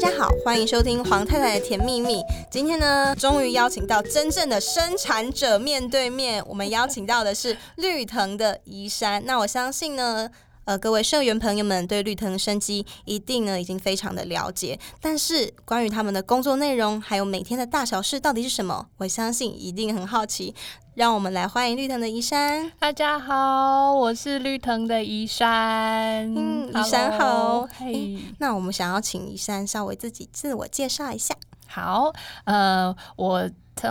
大家好，欢迎收听黄太太的甜蜜蜜。今天呢，终于邀请到真正的生产者面对面。我们邀请到的是绿藤的怡珊。那我相信呢，呃，各位社员朋友们对绿藤生机一定呢已经非常的了解。但是关于他们的工作内容，还有每天的大小事到底是什么，我相信一定很好奇。让我们来欢迎绿藤的宜山。大家好，我是绿藤的宜山。嗯，宜山好。嘿、欸，那我们想要请宜山稍微自己自我介绍一下。好，呃，我。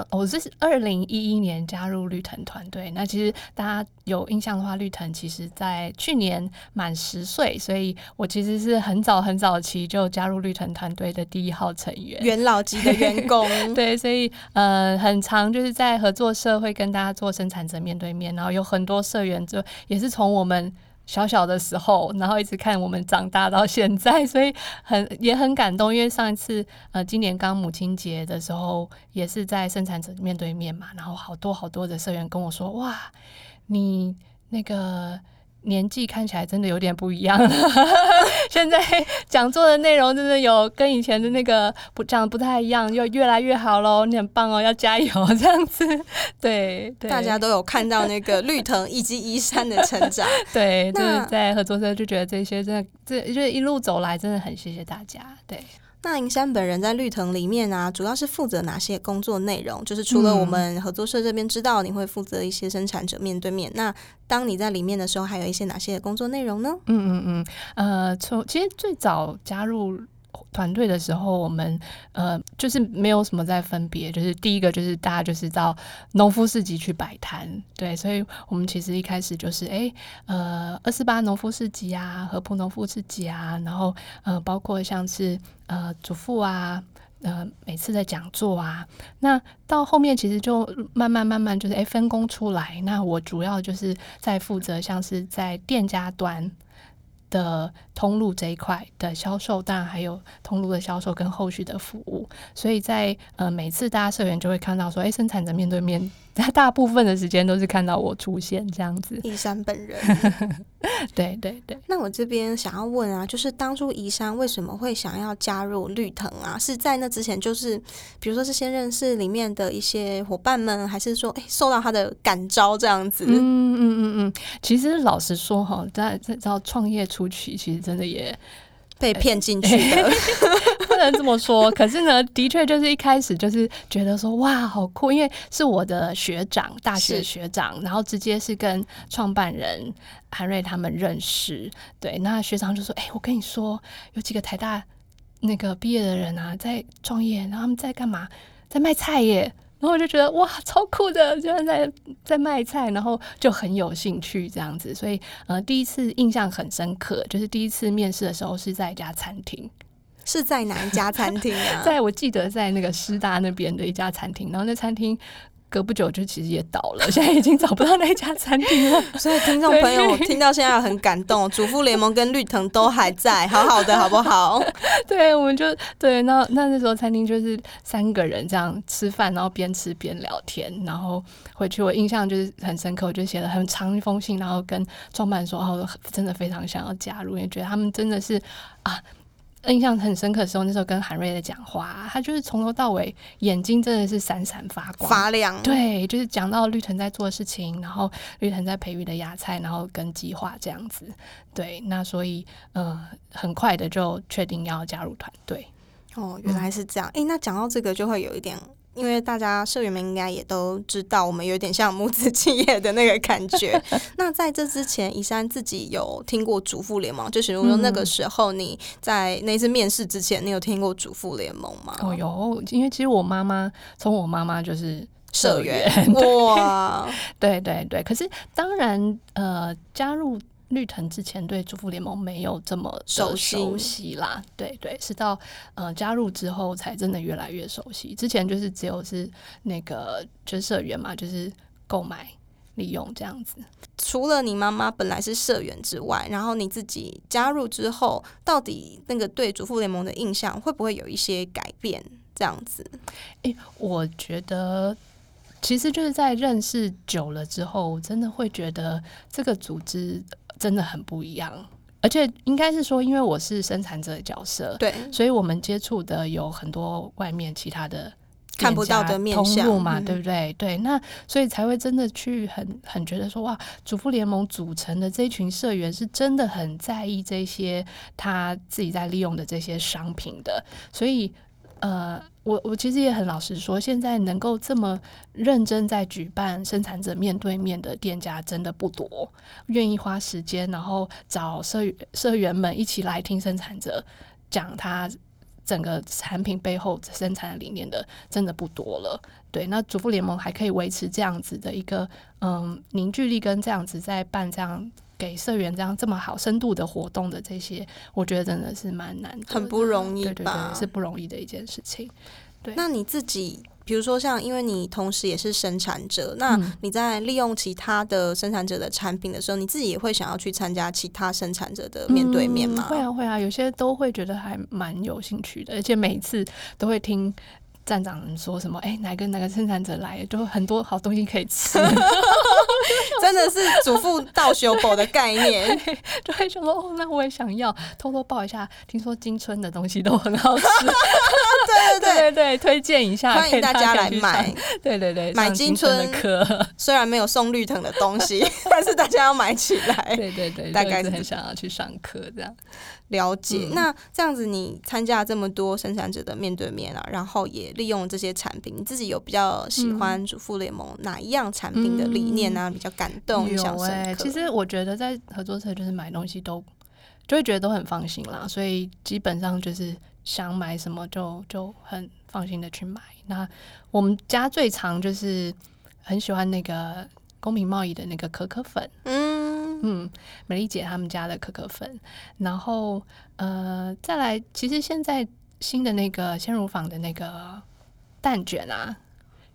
我是二零一一年加入绿藤团队。那其实大家有印象的话，绿藤其实在去年满十岁，所以我其实是很早很早期就加入绿藤团队的第一号成员，元老级的员工。对，所以呃，很长就是在合作社会跟大家做生产者面对面，然后有很多社员就也是从我们。小小的时候，然后一直看我们长大到现在，所以很也很感动。因为上一次呃，今年刚母亲节的时候，也是在生产者面对面嘛，然后好多好多的社员跟我说：“哇，你那个。”年纪看起来真的有点不一样了。现在讲座的内容真的有跟以前的那个不讲的不太一样，又越来越好喽！你很棒哦，要加油这样子。对，对大家都有看到那个绿藤以及怡珊的成长。对，就是在合作社就觉得这些真的，这就是一路走来真的很谢谢大家。对。那银山本人在绿藤里面啊，主要是负责哪些工作内容？就是除了我们合作社这边知道你会负责一些生产者面对面，那当你在里面的时候，还有一些哪些工作内容呢？嗯嗯嗯，呃，从其实最早加入。团队的时候，我们呃就是没有什么在分别，就是第一个就是大家就是到农夫市集去摆摊，对，所以我们其实一开始就是哎、呃二四八农夫市集啊，合浦农夫市集啊，然后呃包括像是呃主妇啊，呃每次的讲座啊，那到后面其实就慢慢慢慢就是哎、欸、分工出来，那我主要就是在负责像是在店家端。的通路这一块的销售，当然还有通路的销售跟后续的服务，所以在呃每次大家社员就会看到说，哎、生产者面对面。他大部分的时间都是看到我出现这样子。宜山本人，对对对。那我这边想要问啊，就是当初宜山为什么会想要加入绿藤啊？是在那之前，就是比如说是先认识里面的一些伙伴们，还是说哎、欸、受到他的感召这样子？嗯嗯嗯嗯。其实老实说哈，在在到创业初期，其实真的也。被骗进去的，不能这么说。可是呢，的确就是一开始就是觉得说哇，好酷，因为是我的学长，大学学长，然后直接是跟创办人韩瑞他们认识。对，那学长就说：“哎、欸，我跟你说，有几个台大那个毕业的人啊，在创业，然后他们在干嘛？在卖菜耶。”然后我就觉得哇，超酷的，居然在在卖菜，然后就很有兴趣这样子，所以呃，第一次印象很深刻，就是第一次面试的时候是在一家餐厅，是在哪一家餐厅啊？在我记得在那个师大那边的一家餐厅，然后那餐厅。隔不久就其实也倒了，现在已经找不到那家餐厅了。所以听众朋友听到现在很感动，主妇联盟跟绿藤都还在，好好的，好不好？对，我们就对，那那那时候餐厅就是三个人这样吃饭，然后边吃边聊天，然后回去我印象就是很深刻，我就写了很长一封信，然后跟创办人说，哦，真的非常想要加入，因为觉得他们真的是啊。印象很深刻的时候，那时候跟韩瑞在讲话，他就是从头到尾眼睛真的是闪闪发光发亮。对，就是讲到绿藤在做的事情，然后绿藤在培育的芽菜，然后跟计划这样子。对，那所以呃，很快的就确定要加入团队。哦，原来是这样。诶、嗯欸，那讲到这个就会有一点。因为大家社员们应该也都知道，我们有点像母子企业的那个感觉。那在这之前，宜珊自己有听过主妇联盟？就是如果说那个时候你在那次面试之前，你有听过主妇联盟吗？哦，有，因为其实我妈妈从我妈妈就是社员 哇，对对对。可是当然，呃，加入。绿藤之前对主妇联盟没有这么熟悉啦，对对，是到呃加入之后才真的越来越熟悉。之前就是只有是那个就是社员嘛，就是购买利用这样子。除了你妈妈本来是社员之外，然后你自己加入之后，到底那个对主妇联盟的印象会不会有一些改变？这样子？诶，我觉得。其实就是在认识久了之后，真的会觉得这个组织真的很不一样。而且应该是说，因为我是生产者的角色，对，所以我们接触的有很多外面其他的看不到的面向通路嘛，嗯、对不对？对，那所以才会真的去很很觉得说，哇，主妇联盟组成的这一群社员是真的很在意这些他自己在利用的这些商品的，所以。呃，我我其实也很老实说，现在能够这么认真在举办生产者面对面的店家真的不多，愿意花时间，然后找社社员们一起来听生产者讲他整个产品背后生产理念的，真的不多了。对，那主妇联盟还可以维持这样子的一个嗯凝聚力，跟这样子在办这样。给社员这样这么好深度的活动的这些，我觉得真的是蛮难的，很不容易吧？对对对，是不容易的一件事情。对，那你自己，比如说像，因为你同时也是生产者，那你在利用其他的生产者的产品的时候，嗯、你自己也会想要去参加其他生产者的面对面吗？嗯、会啊，会啊，有些都会觉得还蛮有兴趣的，而且每一次都会听。站长说什么？哎、欸，哪个哪个生产者来，就很多好东西可以吃，真的是祖父到修补的概念，就会说哦，那我也想要。偷偷抱一下，听说金春的东西都很好吃，对对对对，推荐一下，欢迎大家来买，对对对，买金春的课，虽然没有送绿藤的东西，但是大家要买起来，对对对，大概是很想要去上课这样。了解，那这样子你参加这么多生产者的面对面啊，然后也利用这些产品，你自己有比较喜欢主妇联盟哪一样产品的理念呢、啊？比较感动、印象深刻？有欸、其实我觉得在合作社就是买东西都就会觉得都很放心啦，所以基本上就是想买什么就就很放心的去买。那我们家最常就是很喜欢那个公平贸易的那个可可粉，嗯。嗯，美丽姐他们家的可可粉，然后呃，再来，其实现在新的那个鲜乳坊的那个蛋卷啊，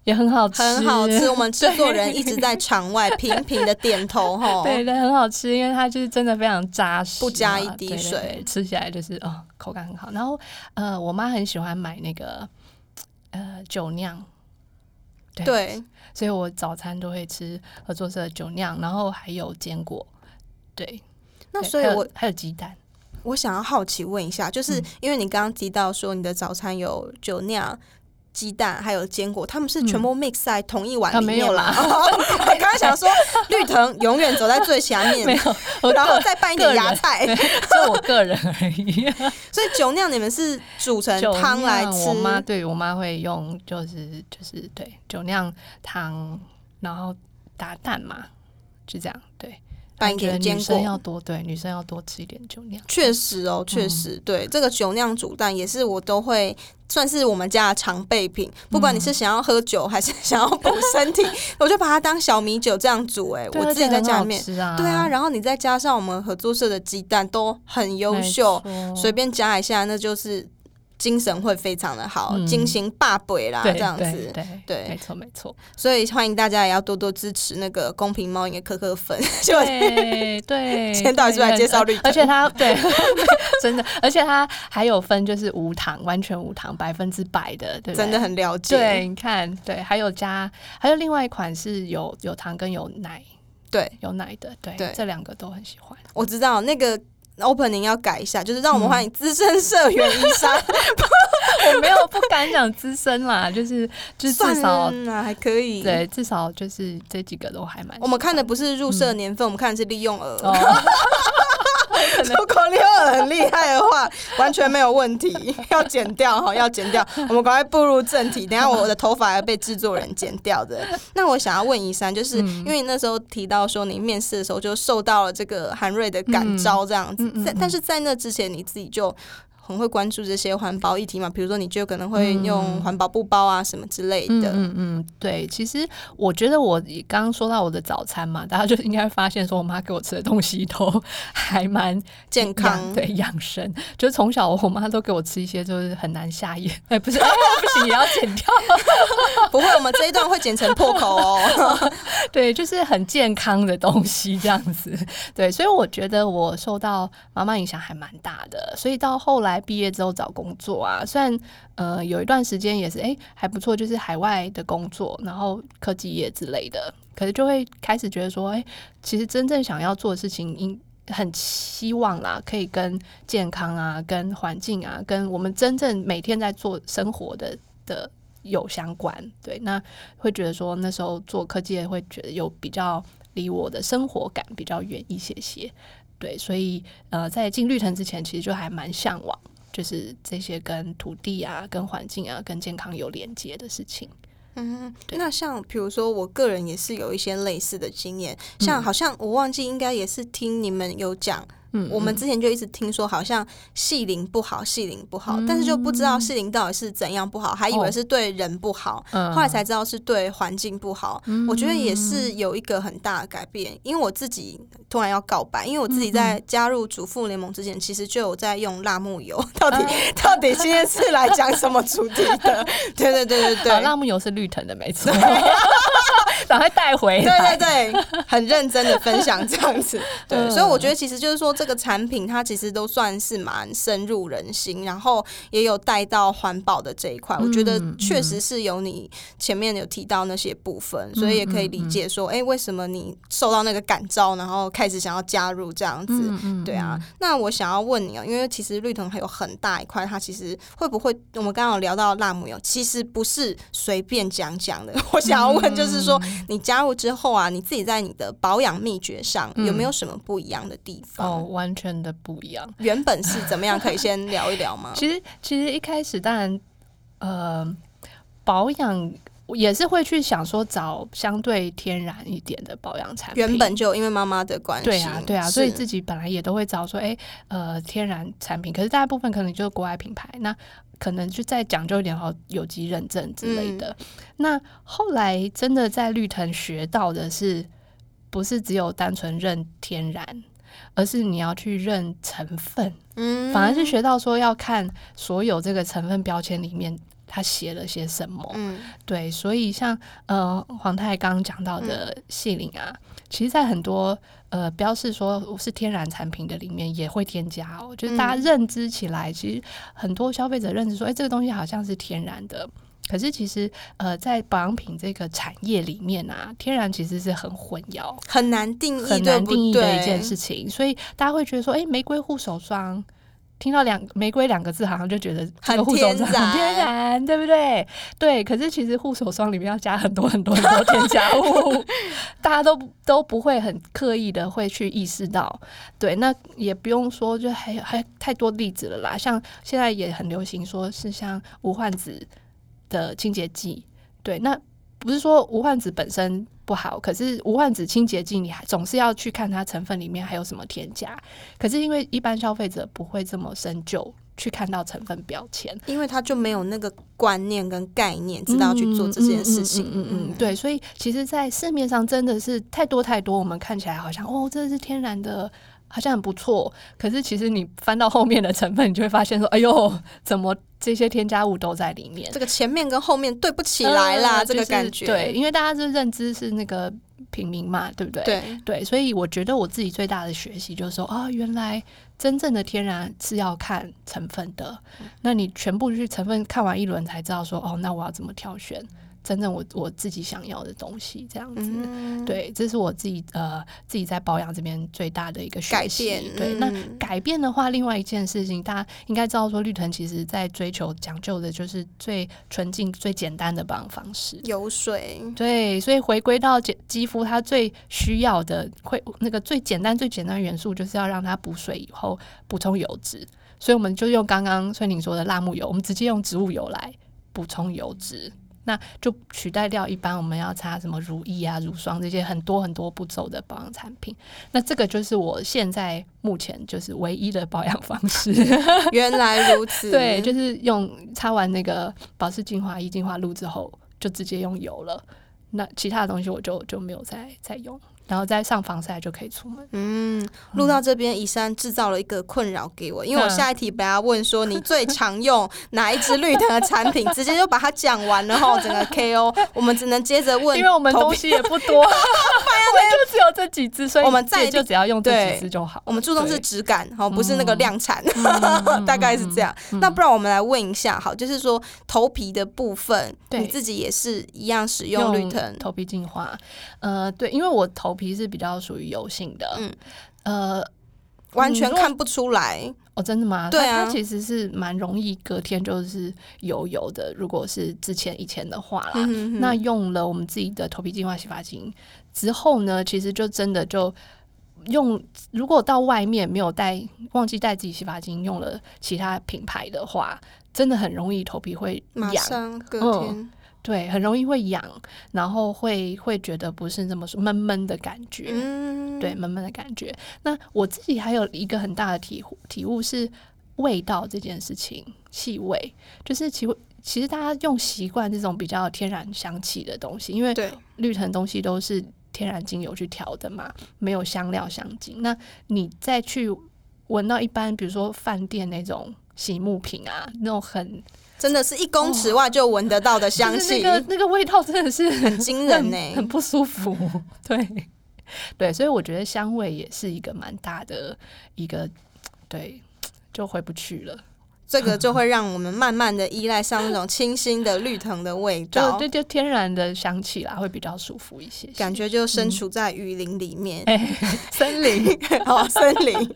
也很好吃，很好吃。我们制作人一直在场外频频的点头，吼，对对，很好吃，因为它就是真的非常扎实，不加一滴水，吃起来就是哦，口感很好。然后呃，我妈很喜欢买那个呃酒酿。对，对，所以我早餐都会吃合作社的酒酿，然后还有坚果。对，那所以我还有鸡蛋。我想要好奇问一下，就是因为你刚刚提到说你的早餐有酒酿。鸡蛋还有坚果，他们是全部 mix 在同一碗里面、嗯啊、没有啦。我刚刚想说，绿藤永远走在最前面，没有，然后再拌一点芽菜，就我个人而已。所以酒酿你们是煮成汤来吃？我妈对我妈会用，就是就是对酒酿汤，然后打蛋嘛，就这样对。拌一点坚果，女生要多对，女生要多吃一点酒酿。确实哦，确实、嗯、对，这个酒酿煮蛋也是我都会算是我们家的常备品。不管你是想要喝酒还是 想要补身体，我就把它当小米酒这样煮。哎，我自己在家里面吃啊，对啊，然后你再加上我们合作社的鸡蛋都很优秀，随便加一下那就是。精神会非常的好，精心霸北啦，这样子，对对，没错没错。所以欢迎大家也要多多支持那个公平贸易的可可粉。对对，今天到底是来介绍绿，而且它对 真的，而且它还有分就是无糖，完全无糖，百分之百的，对，真的很了解。对，你看，对，还有加，还有另外一款是有有糖跟有奶，对，有奶的，对，这两个都很喜欢。我知道那个。Opening 要改一下，就是让我们欢迎资深社员伊莎。嗯、我没有不敢讲资深啦，就是就是至少还可以，对，至少就是这几个都还蛮。我们看的不是入社年份，嗯、我们看的是利用额。哦如果你有很厉害的话，完全没有问题。要剪掉哈，要剪掉。我们赶快步入正题。等下我的头发要被制作人剪掉的。那我想要问一山，就是因为你那时候提到说你面试的时候就受到了这个韩瑞的感召这样子，在、嗯嗯嗯、但是在那之前你自己就。很会关注这些环保议题嘛？比如说，你就可能会用环保布包啊，什么之类的。嗯嗯，嗯，对。其实我觉得，我刚刚说到我的早餐嘛，大家就应该发现说，我妈给我吃的东西都 还蛮健康，对，养生。就是从小我妈都给我吃一些，就是很难下咽。哎，不是，哎，不行，也要剪掉。不会，我们这一段会剪成破口哦。对，就是很健康的东西这样子。对，所以我觉得我受到妈妈影响还蛮大的。所以到后来。毕业之后找工作啊，虽然呃有一段时间也是哎、还不错，就是海外的工作，然后科技业之类的，可是就会开始觉得说，哎、其实真正想要做的事情应很希望啦，可以跟健康啊、跟环境啊、跟我们真正每天在做生活的的有相关。对，那会觉得说那时候做科技业会觉得有比较离我的生活感比较远一些些。对，所以呃，在进绿城之前，其实就还蛮向往，就是这些跟土地啊、跟环境啊、跟健康有连接的事情。嗯，那像比如说，我个人也是有一些类似的经验，像好像我忘记，应该也是听你们有讲。嗯，我们之前就一直听说好像细林不好，细林不好，嗯、但是就不知道细林到底是怎样不好，还以为是对人不好，哦、后来才知道是对环境不好。嗯、我觉得也是有一个很大的改变，因为我自己突然要告白，因为我自己在加入主妇联盟之前，其实就有在用辣木油。到底、呃、到底今天是来讲什么主题的？对对对对对，辣木油是绿藤的，没错。赶快带回来，对对对，很认真的分享这样子。对，嗯、所以我觉得其实就是说。这个产品它其实都算是蛮深入人心，然后也有带到环保的这一块。嗯、我觉得确实是有你前面有提到那些部分，嗯、所以也可以理解说，哎、嗯，为什么你受到那个感召，然后开始想要加入这样子？嗯、对啊。那我想要问你哦，因为其实绿藤还有很大一块，它其实会不会？我们刚刚有聊到辣木油，其实不是随便讲讲的。我想要问，就是说你加入之后啊，你自己在你的保养秘诀上有没有什么不一样的地方？哦完全的不一样。原本是怎么样？可以先聊一聊吗？其实，其实一开始当然，呃，保养也是会去想说找相对天然一点的保养产品。原本就因为妈妈的关系，对啊，对啊，所以自己本来也都会找说，哎、欸，呃，天然产品。可是大部分可能就是国外品牌，那可能就再讲究一点，好有机认证之类的。那后来真的在绿藤学到的是，不是只有单纯认天然。而是你要去认成分，嗯，反而是学到说要看所有这个成分标签里面它写了些什么，嗯，对，所以像呃黄太刚刚讲到的细林啊，嗯、其实在很多呃标示说是天然产品的里面也会添加哦，就是大家认知起来，其实很多消费者认知说，哎、欸，这个东西好像是天然的。可是其实，呃，在保养品这个产业里面啊，天然其实是很混淆、很难定义、很难定义的一件事情。所以大家会觉得说，哎、欸，玫瑰护手霜，听到两玫瑰两个字，好像就觉得这个护手霜很天然，对不对？对。可是其实护手霜里面要加很多很多很多添加物，大家都 都不会很刻意的会去意识到。对，那也不用说，就还还太多例子了啦。像现在也很流行，说是像无患子。的清洁剂，对，那不是说无患子本身不好，可是无患子清洁剂你还总是要去看它成分里面还有什么添加。可是因为一般消费者不会这么深究去看到成分标签，因为他就没有那个观念跟概念，知道去做这件事情。嗯嗯，嗯，对，所以其实，在市面上真的是太多太多，我们看起来好像哦，这是天然的。好像很不错，可是其实你翻到后面的成分，你就会发现说：“哎呦，怎么这些添加物都在里面？”这个前面跟后面对不起来啦，呃、这个感觉。对，因为大家是认知是那个平民嘛，对不对？对对，所以我觉得我自己最大的学习就是说：“啊、哦，原来真正的天然是要看成分的。嗯、那你全部去成分看完一轮才知道说：哦，那我要怎么挑选？”真正我我自己想要的东西，这样子，嗯、对，这是我自己呃自己在保养这边最大的一个。改变，对，那改变的话，另外一件事情，大家应该知道说，绿藤其实在追求讲究的就是最纯净、最简单的保养方式，油水。对，所以回归到肌肌肤，它最需要的会那个最简单、最简单的元素，就是要让它补水以后补充油脂。所以我们就用刚刚崔玲说的辣木油，我们直接用植物油来补充油脂。那就取代掉一般我们要擦什么乳液啊、乳霜这些很多很多步骤的保养产品。那这个就是我现在目前就是唯一的保养方式。原来如此，对，就是用擦完那个保湿精华液、精华露之后，就直接用油了。那其他的东西我就就没有再再用。然后再上防晒就可以出门。嗯，录到这边，怡珊制造了一个困扰给我，因为我下一题本来要问说你最常用 哪一支绿藤的产品，直接就把它讲完了后，整个 KO，我们只能接着问，因为我们东西也不多，我们就只有这几支，所以我们再就只要用这几支就好。我们注重是质感，哈，不是那个量产，大概是这样。那不然我们来问一下，好，就是说头皮的部分，你自己也是一样使用绿藤头皮精华？呃，对，因为我头皮。皮是比较属于油性的，嗯，呃，完全看不出来。哦，真的吗？对啊，它其实是蛮容易隔天就是油油的。如果是之前以前的话啦，嗯、哼哼那用了我们自己的头皮净化洗发精之后呢，其实就真的就用。如果到外面没有带，忘记带自己洗发精，用了其他品牌的话，真的很容易头皮会痒。马上隔天。嗯对，很容易会痒，然后会会觉得不是那么闷闷的感觉，嗯、对，闷闷的感觉。那我自己还有一个很大的体体悟是味道这件事情，气味就是其其实大家用习惯这种比较天然香气的东西，因为绿藤东西都是天然精油去调的嘛，没有香料香精。那你再去闻到一般，比如说饭店那种洗沐品啊，那种很。真的是一公尺外就闻得到的香气，那个那个味道真的是 很惊人呢、欸，很不舒服。对对，所以我觉得香味也是一个蛮大的一个，对，就回不去了。这个就会让我们慢慢的依赖上那种清新的绿藤的味道，对，就天然的香气啦，会比较舒服一些，些。感觉就身处在雨林里面，嗯欸、森林，好，森林，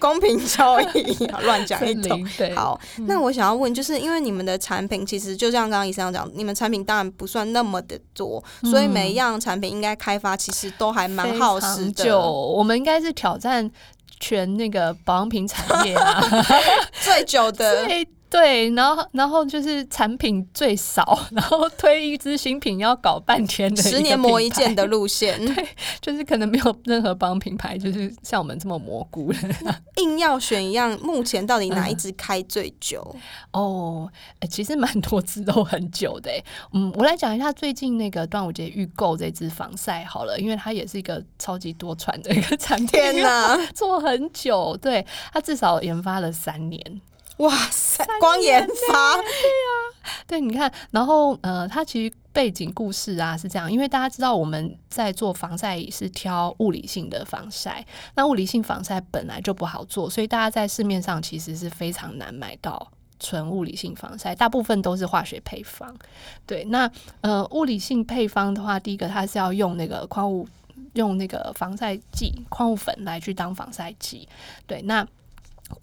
公平交易，乱讲一通。对，好，那我想要问，就是因为你们的产品其实就像刚刚医生讲，你们产品当然不算那么的多，嗯、所以每一样产品应该开发其实都还蛮耗时的。我们应该是挑战。全那个保养品产业啊，最久的。对，然后然后就是产品最少，然后推一支新品要搞半天的，十年磨一剑的路线，对，就是可能没有任何帮品牌，就是像我们这么蘑菇的，硬要选一样，目前到底哪一支开最久？嗯、哦，其实蛮多支都很久的，嗯，我来讲一下最近那个端午节预购这支防晒好了，因为它也是一个超级多传的一个产品，天哪，做很久，对，它至少研发了三年。哇塞！光研发，对呀，对，你看，然后呃，它其实背景故事啊是这样，因为大家知道我们在做防晒是挑物理性的防晒，那物理性防晒本来就不好做，所以大家在市面上其实是非常难买到纯物理性防晒，大部分都是化学配方。对，那呃，物理性配方的话，第一个它是要用那个矿物，用那个防晒剂矿物粉来去当防晒剂。对，那。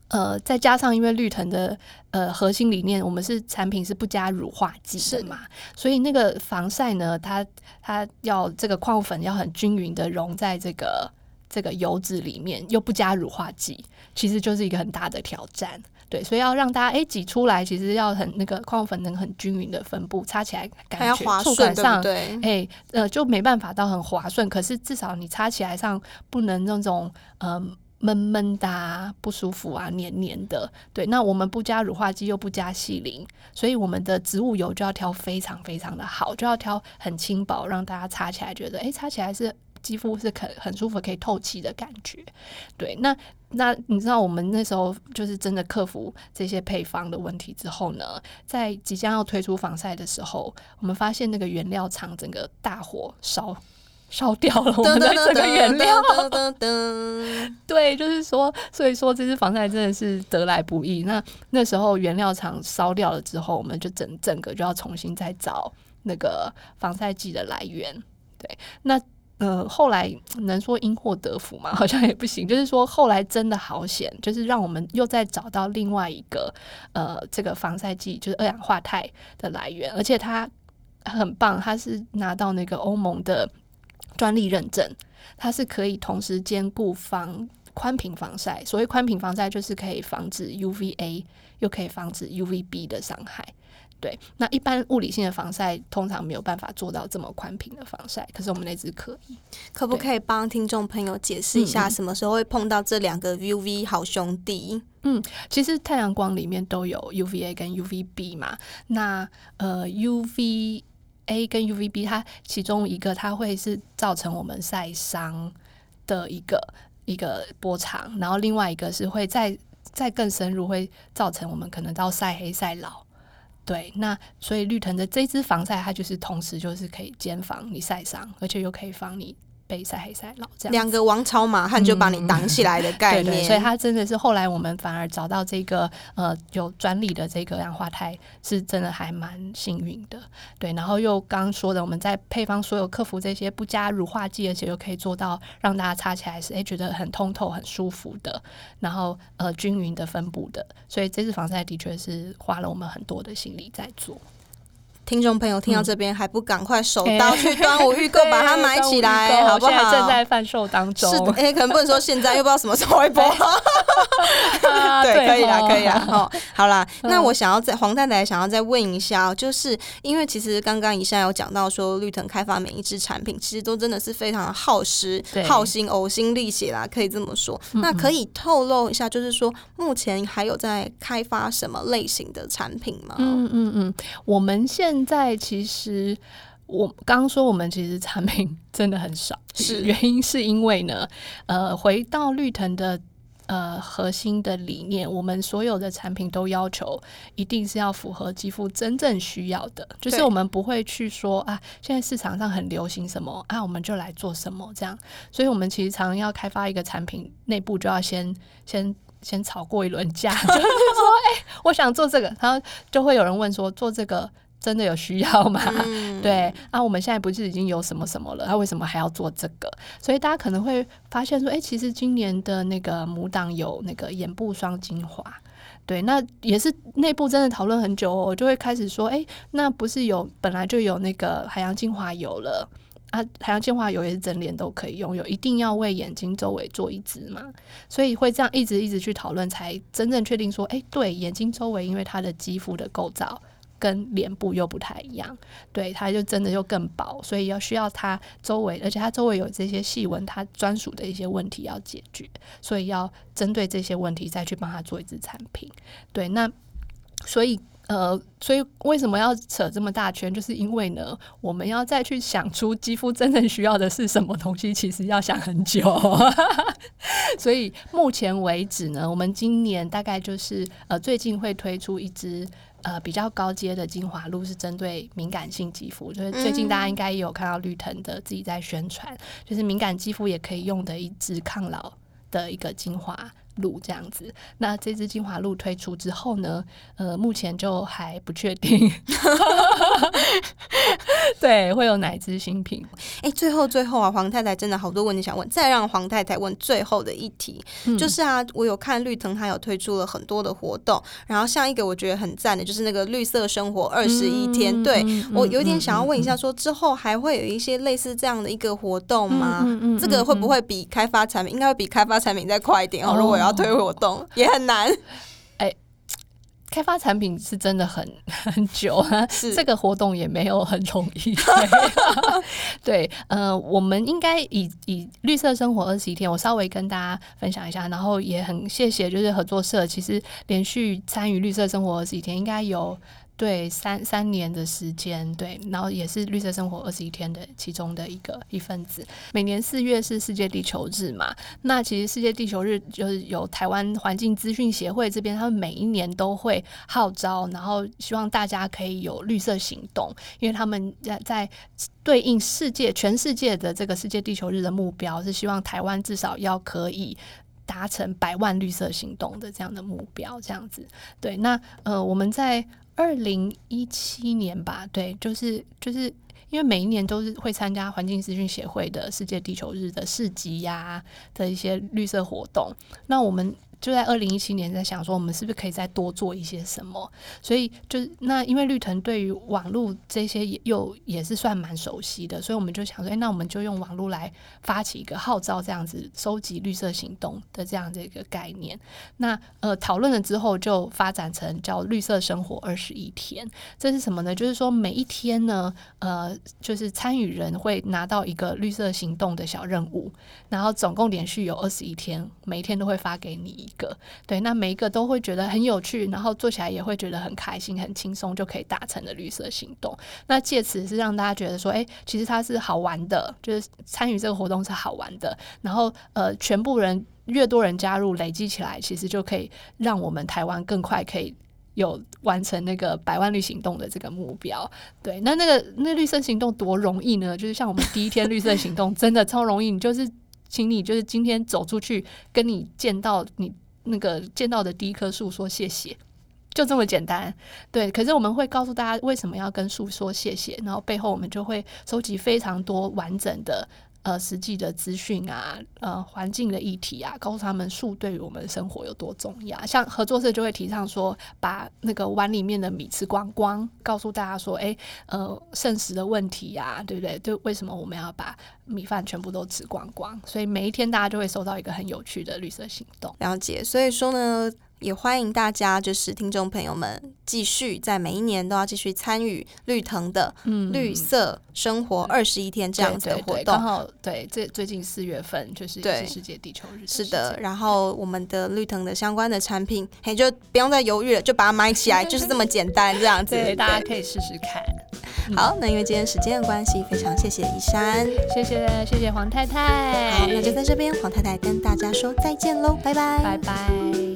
呃，再加上因为绿藤的呃核心理念，我们是产品是不加乳化剂的嘛，所以那个防晒呢，它它要这个矿物粉要很均匀的溶在这个这个油脂里面，又不加乳化剂，其实就是一个很大的挑战。对，所以要让大家哎挤出来，其实要很那个矿物粉能很均匀的分布，擦起来感觉触感上，对，哎呃就没办法到很滑顺，可是至少你擦起来上不能那种嗯。呃闷闷的、不舒服啊，黏黏的。对，那我们不加乳化剂，又不加矽灵，所以我们的植物油就要挑非常非常的好，就要挑很轻薄，让大家擦起来觉得，哎、擦起来是肌肤是可很舒服，可以透气的感觉。对，那那你知道我们那时候就是真的克服这些配方的问题之后呢，在即将要推出防晒的时候，我们发现那个原料厂整个大火烧。烧掉了我们的这个原料，对，就是说，所以说这支防晒真的是得来不易。那那时候原料厂烧掉了之后，我们就整整个就要重新再找那个防晒剂的来源。对，那呃后来能说因祸得福吗？好像也不行。就是说后来真的好险，就是让我们又再找到另外一个呃这个防晒剂，就是二氧化钛的来源，而且它很棒，它是拿到那个欧盟的。专利认证，它是可以同时兼顾防宽屏防晒。所谓宽屏防晒，就是可以防止 UVA，又可以防止 UVB 的伤害。对，那一般物理性的防晒通常没有办法做到这么宽屏的防晒，可是我们那只可以。可不可以帮听众朋友解释一下，什么时候会碰到这两个 UV 好兄弟？嗯，其实太阳光里面都有 UVA 跟 UVB 嘛。那呃 UV A 跟 UVB，它其中一个它会是造成我们晒伤的一个一个波长，然后另外一个是会再再更深入，会造成我们可能到晒黑晒老。对，那所以绿藤的这支防晒，它就是同时就是可以兼防你晒伤，而且又可以防你。被晒黑晒老这样。两个王朝马汉就把你挡起来的概念，嗯、对，对，所以它真的是后来我们反而找到这个呃有专利的这个氧化钛，是真的还蛮幸运的。对，然后又刚刚说的，我们在配方所有克服这些不加乳化剂，而且又可以做到让大家擦起来是哎觉得很通透、很舒服的，然后呃均匀的分布的，所以这支防晒的确是花了我们很多的心力在做。听众朋友听到这边还不赶快手刀去端午预购把它买起来，好不好？现在正在贩售当中。是的，哎、欸，可能不能说现在，又不知道什么时候会播。对，可以啦，可以啦。好，好啦。那我想要在黄太太想要再问一下，就是因为其实刚刚以下有讲到说，绿藤开发每一支产品，其实都真的是非常的耗时、耗心、呕心沥血啦，可以这么说。那可以透露一下，就是说目前还有在开发什么类型的产品吗？嗯嗯嗯，我们现现在其实我刚刚说，我们其实产品 真的很少，是。原因是因为呢，呃，回到绿藤的呃核心的理念，我们所有的产品都要求一定是要符合肌肤真正需要的，就是我们不会去说啊，现在市场上很流行什么啊，我们就来做什么这样，所以我们其实常常要开发一个产品，内部就要先先先吵过一轮架，就是说，哎、欸，我想做这个，然后就会有人问说，做这个。真的有需要吗？嗯、对啊，我们现在不是已经有什么什么了？他为什么还要做这个？所以大家可能会发现说，哎、欸，其实今年的那个母档有那个眼部双精华，对，那也是内部真的讨论很久，我就会开始说，哎、欸，那不是有本来就有那个海洋精华油了啊？海洋精华油也是整脸都可以用，有一定要为眼睛周围做一支嘛？所以会这样一直一直去讨论，才真正确定说，哎、欸，对，眼睛周围因为它的肌肤的构造。跟脸部又不太一样，对，它就真的又更薄，所以要需要它周围，而且它周围有这些细纹，它专属的一些问题要解决，所以要针对这些问题再去帮他做一支产品。对，那所以呃，所以为什么要扯这么大圈？就是因为呢，我们要再去想出肌肤真正需要的是什么东西，其实要想很久。所以目前为止呢，我们今年大概就是呃，最近会推出一支。呃，比较高阶的精华露是针对敏感性肌肤，就是最近大家应该也有看到绿藤的自己在宣传，就是敏感肌肤也可以用的一支抗老的一个精华。露这样子，那这支精华露推出之后呢，呃，目前就还不确定，对，会有哪支新品？哎、欸，最后最后啊，黄太太真的好多问题想问，再让黄太太问最后的一题，嗯、就是啊，我有看绿藤，它有推出了很多的活动，然后像一个我觉得很赞的，就是那个绿色生活二十一天，嗯、对、嗯、我有点想要问一下，说之后还会有一些类似这样的一个活动吗？这个会不会比开发产品应该会比开发产品再快一点哦？如果要推活动也很难，哎、欸，开发产品是真的很 很久啊，是这个活动也没有很容易。对，呃，我们应该以以绿色生活二十一天，我稍微跟大家分享一下，然后也很谢谢，就是合作社其实连续参与绿色生活二十一天，应该有。对，三三年的时间，对，然后也是绿色生活二十一天的其中的一个一份子。每年四月是世界地球日嘛，那其实世界地球日就是有台湾环境资讯协会这边，他们每一年都会号召，然后希望大家可以有绿色行动，因为他们在在对应世界全世界的这个世界地球日的目标，是希望台湾至少要可以达成百万绿色行动的这样的目标，这样子。对，那呃，我们在。二零一七年吧，对，就是就是因为每一年都是会参加环境资讯协会的世界地球日的市集呀、的一些绿色活动，那我们。就在二零一七年，在想说我们是不是可以再多做一些什么？所以就那因为绿藤对于网络这些也又也是算蛮熟悉的，所以我们就想说，哎，那我们就用网络来发起一个号召，这样子收集绿色行动的这样的一个概念。那呃讨论了之后，就发展成叫绿色生活二十一天。这是什么呢？就是说每一天呢，呃，就是参与人会拿到一个绿色行动的小任务，然后总共连续有二十一天，每一天都会发给你。个对，那每一个都会觉得很有趣，然后做起来也会觉得很开心、很轻松，就可以达成的绿色行动。那借此是让大家觉得说，哎，其实它是好玩的，就是参与这个活动是好玩的。然后呃，全部人越多人加入，累积起来，其实就可以让我们台湾更快可以有完成那个百万绿行动的这个目标。对，那那个那绿色行动多容易呢？就是像我们第一天绿色行动，真的超容易。你就是，请你就是今天走出去，跟你见到你那个见到的第一棵树说谢谢。就这么简单，对。可是我们会告诉大家为什么要跟树说谢谢，然后背后我们就会收集非常多完整的呃实际的资讯啊，呃环境的议题啊，告诉他们树对于我们生活有多重要。像合作社就会提倡说，把那个碗里面的米吃光光，告诉大家说，哎，呃剩食的问题呀、对不对？对，为什么我们要把米饭全部都吃光光？所以每一天大家就会收到一个很有趣的绿色行动。了解，所以说呢。也欢迎大家，就是听众朋友们，继续在每一年都要继续参与绿藤的绿色生活二十一天这样子的活动。刚好对，这最近四月份就是是世界地球日。是的，然后我们的绿藤的相关的产品，嘿，就不用再犹豫了，就把它买起来，就是这么简单这样子。对，大家可以试试看。好，那因为今天时间的关系，非常谢谢怡珊，谢谢谢谢黄太太。好，那就在这边，黄太太跟大家说再见喽，拜拜，拜拜。